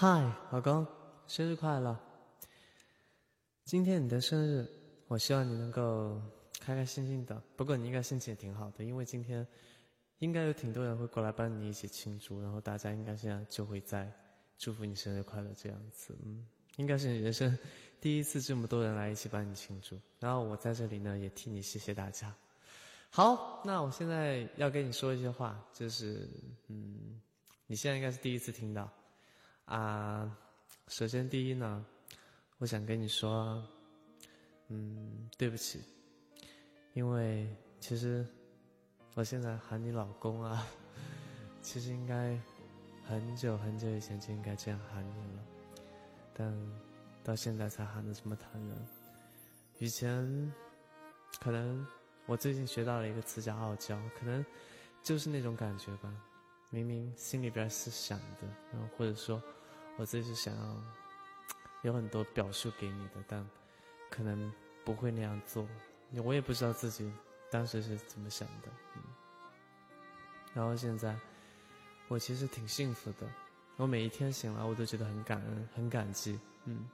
嗨，老公，生日快乐！今天你的生日，我希望你能够开开心心的。不过你应该心情也挺好的，因为今天应该有挺多人会过来帮你一起庆祝，然后大家应该现在就会在祝福你生日快乐这样子。嗯，应该是你人生第一次这么多人来一起帮你庆祝，然后我在这里呢也替你谢谢大家。好，那我现在要跟你说一些话，就是嗯，你现在应该是第一次听到啊。首先第一呢。我想跟你说，嗯，对不起，因为其实我现在喊你老公啊，其实应该很久很久以前就应该这样喊你了，但到现在才喊的这么坦然。以前可能我最近学到了一个词叫傲娇，可能就是那种感觉吧，明明心里边是想的，然后或者说我自己是想要。有很多表述给你的，但可能不会那样做。我也不知道自己当时是怎么想的。嗯。然后现在，我其实挺幸福的。我每一天醒来，我都觉得很感恩、很感激。嗯。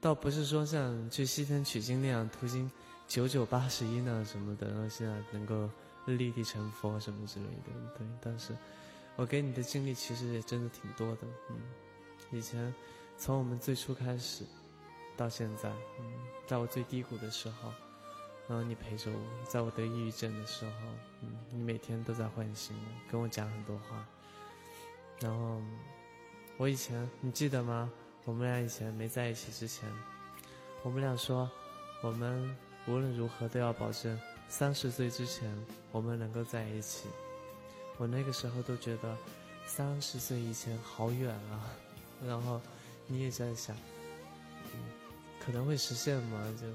倒不是说像去西天取经那样途经九九八十一那什么的，然后现在能够立地成佛什么之类的。对。但是，我给你的经历其实也真的挺多的。嗯。以前。从我们最初开始，到现在，嗯，在我最低谷的时候，然后你陪着我；在我得抑郁症的时候，嗯，你每天都在唤醒我，跟我讲很多话。然后，我以前你记得吗？我们俩以前没在一起之前，我们俩说，我们无论如何都要保证三十岁之前我们能够在一起。我那个时候都觉得，三十岁以前好远啊，然后。你也在想，嗯，可能会实现吗？就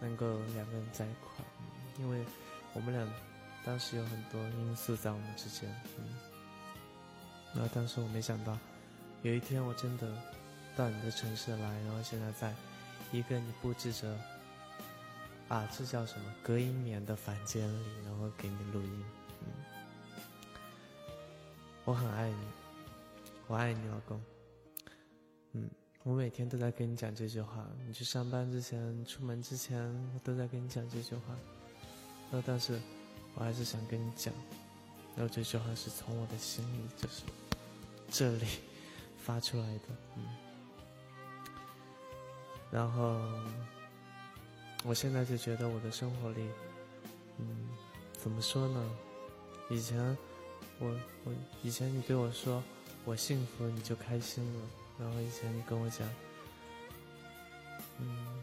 能够两个人在一块，因为我们俩当时有很多因素在我们之间，嗯。然后当时我没想到，有一天我真的到你的城市来，然后现在在一个你布置着啊，这叫什么隔音棉的房间里，然后给你录音，嗯。我很爱你，我爱你，老公。嗯，我每天都在跟你讲这句话。你去上班之前、出门之前，我都在跟你讲这句话。那但是，我还是想跟你讲，然后这句话是从我的心里，就是这里发出来的。嗯，然后我现在就觉得我的生活里，嗯，怎么说呢？以前我我以前你对我说我幸福，你就开心了。然后以前你跟我讲，嗯，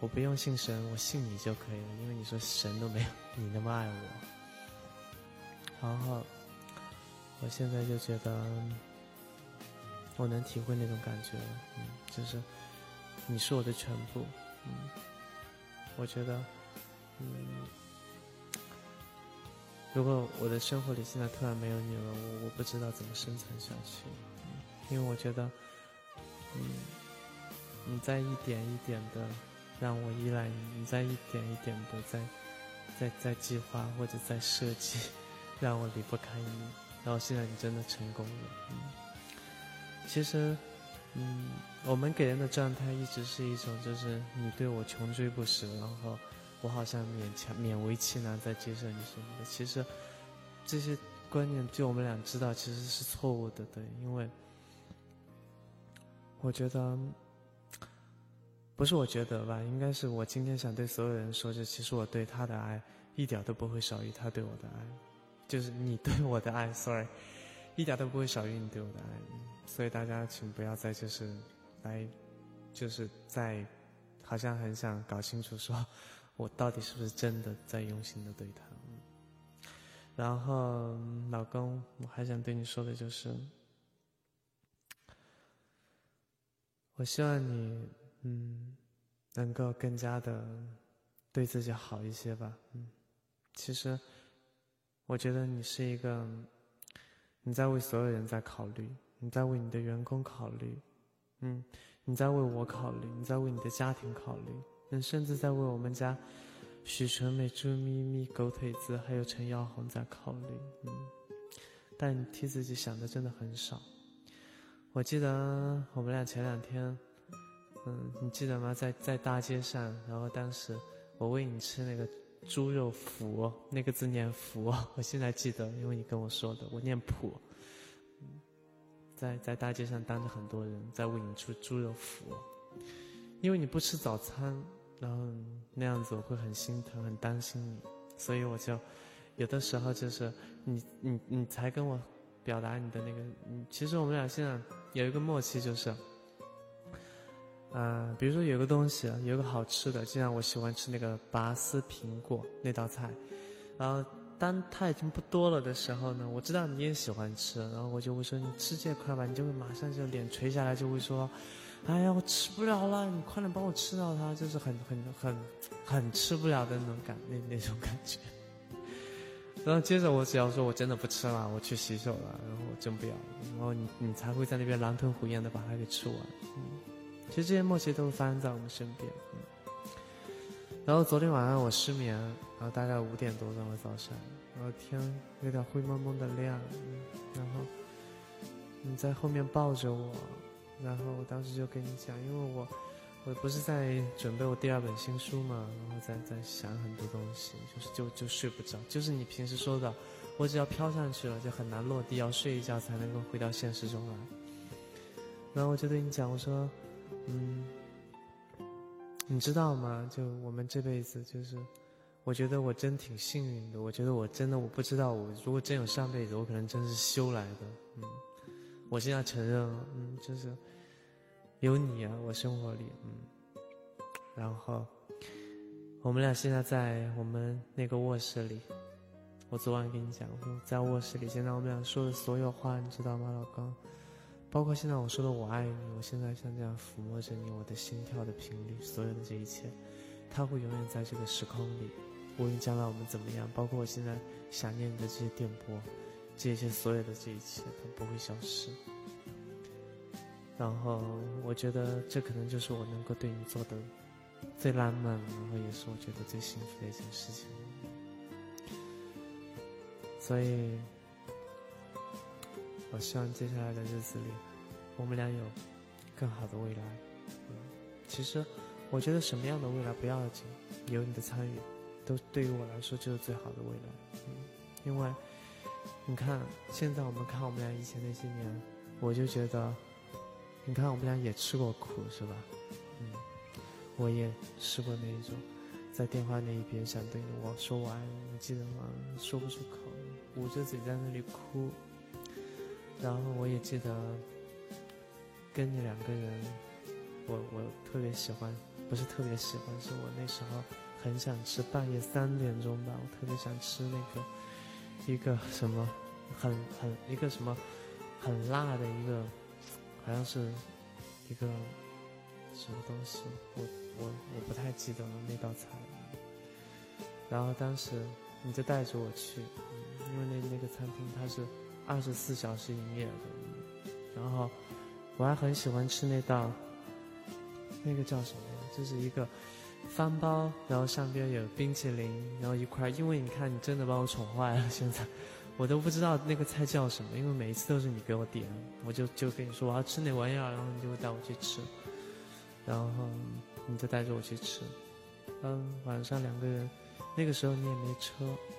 我不用信神，我信你就可以了，因为你说神都没有你那么爱我。然后，我现在就觉得，我能体会那种感觉，嗯，就是你是我的全部，嗯，我觉得，嗯，如果我的生活里现在突然没有你了，我我不知道怎么生存下去，因为我觉得。嗯，你在一点一点的让我依赖你，你在一点一点的在在在计划或者在设计，让我离不开你。然后现在你真的成功了。其实，嗯，我们给人的状态一直是一种，就是你对我穷追不舍，然后我好像勉强勉为其难在接受你什么的。其实这些观念，就我们俩知道其实是错误的，对，因为。我觉得，不是我觉得吧，应该是我今天想对所有人说，就其实我对他的爱一点都不会少于他对我的爱，就是你对我的爱，sorry，一点都不会少于你对我的爱，所以大家请不要再就是来，就是在好像很想搞清楚说我到底是不是真的在用心的对他，然后老公，我还想对你说的就是。我希望你，嗯，能够更加的对自己好一些吧。嗯，其实，我觉得你是一个，你在为所有人在考虑，你在为你的员工考虑，嗯，你在为我考虑，你在为你的家庭考虑，嗯，甚至在为我们家许纯美、朱咪咪、狗腿子还有陈耀红在考虑。嗯，但你替自己想的真的很少。我记得我们俩前两天，嗯，你记得吗？在在大街上，然后当时我喂你吃那个猪肉脯，那个字念脯，我现在记得，因为你跟我说的，我念脯。在在大街上当着很多人在喂你吃猪肉脯，因为你不吃早餐，然后那样子我会很心疼，很担心你，所以我就有的时候就是你你你才跟我。表达你的那个，其实我们俩现在有一个默契，就是，嗯，比如说有个东西，有个好吃的，就像我喜欢吃那个拔丝苹果那道菜，然后当它已经不多了的时候呢，我知道你也喜欢吃，然后我就会说你吃这块吧，你就会马上就脸垂下来，就会说，哎呀，我吃不了了，你快点帮我吃到它，就是很很很很吃不了的那种感那那种感觉。然后接着我只要说我真的不吃了，我去洗手了，然后我真不要了，然后你你才会在那边狼吞虎咽的把它给吃完。嗯，其实这些默契都会发生在我们身边。然后昨天晚上我失眠，然后大概五点多钟的早上，然后天有点灰蒙蒙的亮，然后你在后面抱着我，然后我当时就跟你讲，因为我。我不是在准备我第二本新书嘛，然后在在想很多东西，就是就就睡不着。就是你平时说的，我只要飘上去了就很难落地，要睡一觉才能够回到现实中来。然后我就对你讲，我说，嗯，你知道吗？就我们这辈子，就是我觉得我真挺幸运的。我觉得我真的我不知道，我如果真有上辈子，我可能真是修来的。嗯，我现在承认了，嗯，就是。有你啊，我生活里，嗯，然后我们俩现在在我们那个卧室里。我昨晚跟你讲过，在卧室里，现在我们俩说的所有话，你知道吗，老公？包括现在我说的“我爱你”，我现在像这样抚摸着你，我的心跳的频率，所有的这一切，它会永远在这个时空里。无论将来我们怎么样，包括我现在想念你的这些电波，这些所有的这一切，它不会消失。然后我觉得这可能就是我能够对你做的最浪漫，然后也是我觉得最幸福的一件事情。所以，我希望接下来的日子里，我们俩有更好的未来。其实我觉得什么样的未来不要紧，有你的参与，都对于我来说就是最好的未来。嗯，因为你看，现在我们看我们俩以前那些年，我就觉得。你看，我们俩也吃过苦，是吧？嗯，我也试过那一种，在电话那一边想对你我说我爱你，你记得吗？说不出口，捂着嘴在那里哭。然后我也记得，跟你两个人，我我特别喜欢，不是特别喜欢，是我那时候很想吃，半夜三点钟吧，我特别想吃那个一个什么，很很一个什么很辣的一个。好像是一个什么东西，我我我不太记得了那道菜。然后当时你就带着我去，因为那那个餐厅它是二十四小时营业的。然后我还很喜欢吃那道，那个叫什么呀？就是一个方包，然后上边有冰淇淋，然后一块。因为你看，你真的把我宠坏了，现在。我都不知道那个菜叫什么，因为每一次都是你给我点，我就就跟你说我要吃那玩意儿，然后你就会带我去吃，然后你就带着我去吃，嗯，晚上两个人，那个时候你也没车，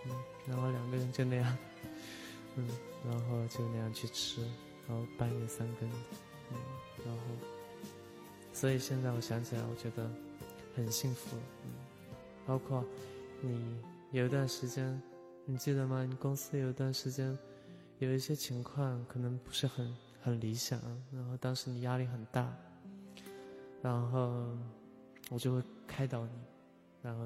嗯，然后两个人就那样，嗯，然后就那样去吃，然后半夜三更，嗯，然后，所以现在我想起来，我觉得很幸福，嗯，包括你有一段时间。你记得吗？你公司有一段时间，有一些情况可能不是很很理想，然后当时你压力很大，然后我就会开导你，然后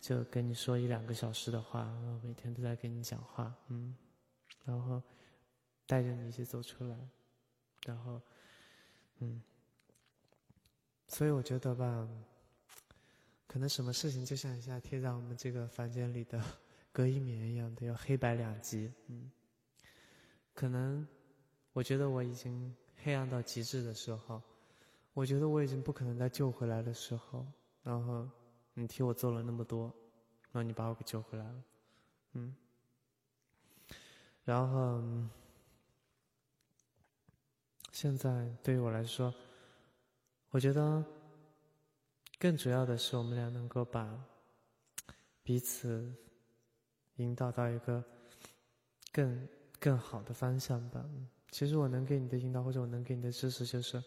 就跟你说一两个小时的话，然后每天都在跟你讲话，嗯，然后带着你一起走出来，然后，嗯，所以我觉得吧，可能什么事情就像一下贴在我们这个房间里的。隔音棉一样的，要黑白两极。嗯，可能我觉得我已经黑暗到极致的时候，我觉得我已经不可能再救回来的时候，然后你替我做了那么多，然后你把我给救回来了，嗯，然后现在对于我来说，我觉得更主要的是我们俩能够把彼此引导到一个更更好的方向吧。其实我能给你的引导，或者我能给你的支持，就是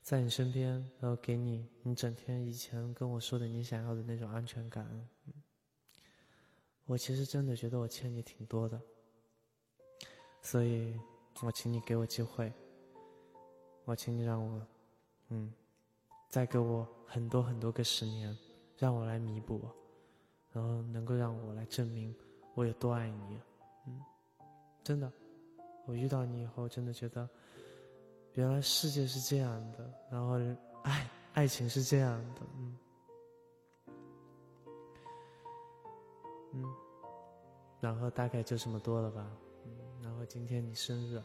在你身边，然后给你你整天以前跟我说的你想要的那种安全感。我其实真的觉得我欠你挺多的，所以我请你给我机会，我请你让我，嗯，再给我很多很多个十年，让我来弥补，然后能够让我来证明我有多爱你，嗯，真的，我遇到你以后，真的觉得，原来世界是这样的，然后爱爱情是这样的，嗯。嗯，然后大概就这么多了吧。嗯，然后今天你生日，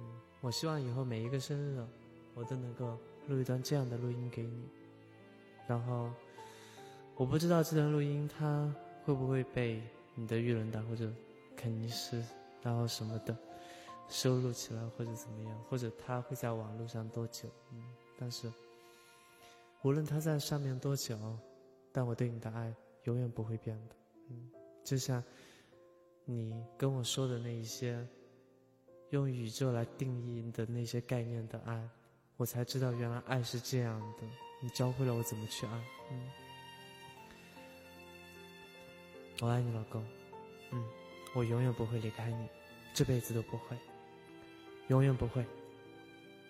嗯，我希望以后每一个生日，我都能够录一段这样的录音给你。然后，我不知道这段录音它会不会被你的舆论档或者肯尼斯，然后什么的收录起来或者怎么样，或者它会在网络上多久？嗯，但是无论它在上面多久，但我对你的爱永远不会变的。嗯，就像你跟我说的那一些，用宇宙来定义的那些概念的爱，我才知道原来爱是这样的。你教会了我怎么去爱。嗯，我爱你，老公。嗯，我永远不会离开你，这辈子都不会，永远不会，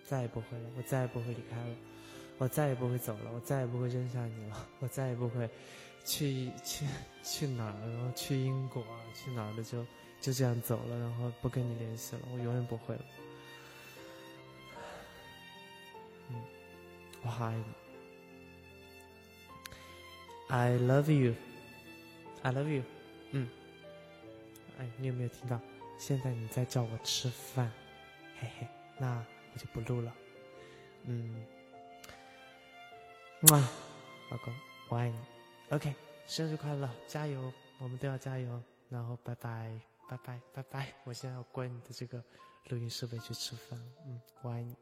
再也不会了。我再也不会离开了，我再也不会走了，我再也不会扔下你了，我再也不会。去去去哪儿？然后去英国，去哪儿的就就这样走了，然后不跟你联系了。我永远不会了。我好爱你。I love you. I love you. 嗯。哎，你有没有听到？现在你在叫我吃饭，嘿嘿。那我就不录了。嗯。哇，老公，我爱你。OK，生日快乐，加油，我们都要加油。然后拜拜，拜拜，拜拜。我现在要关你的这个录音设备去吃饭。嗯，我爱你。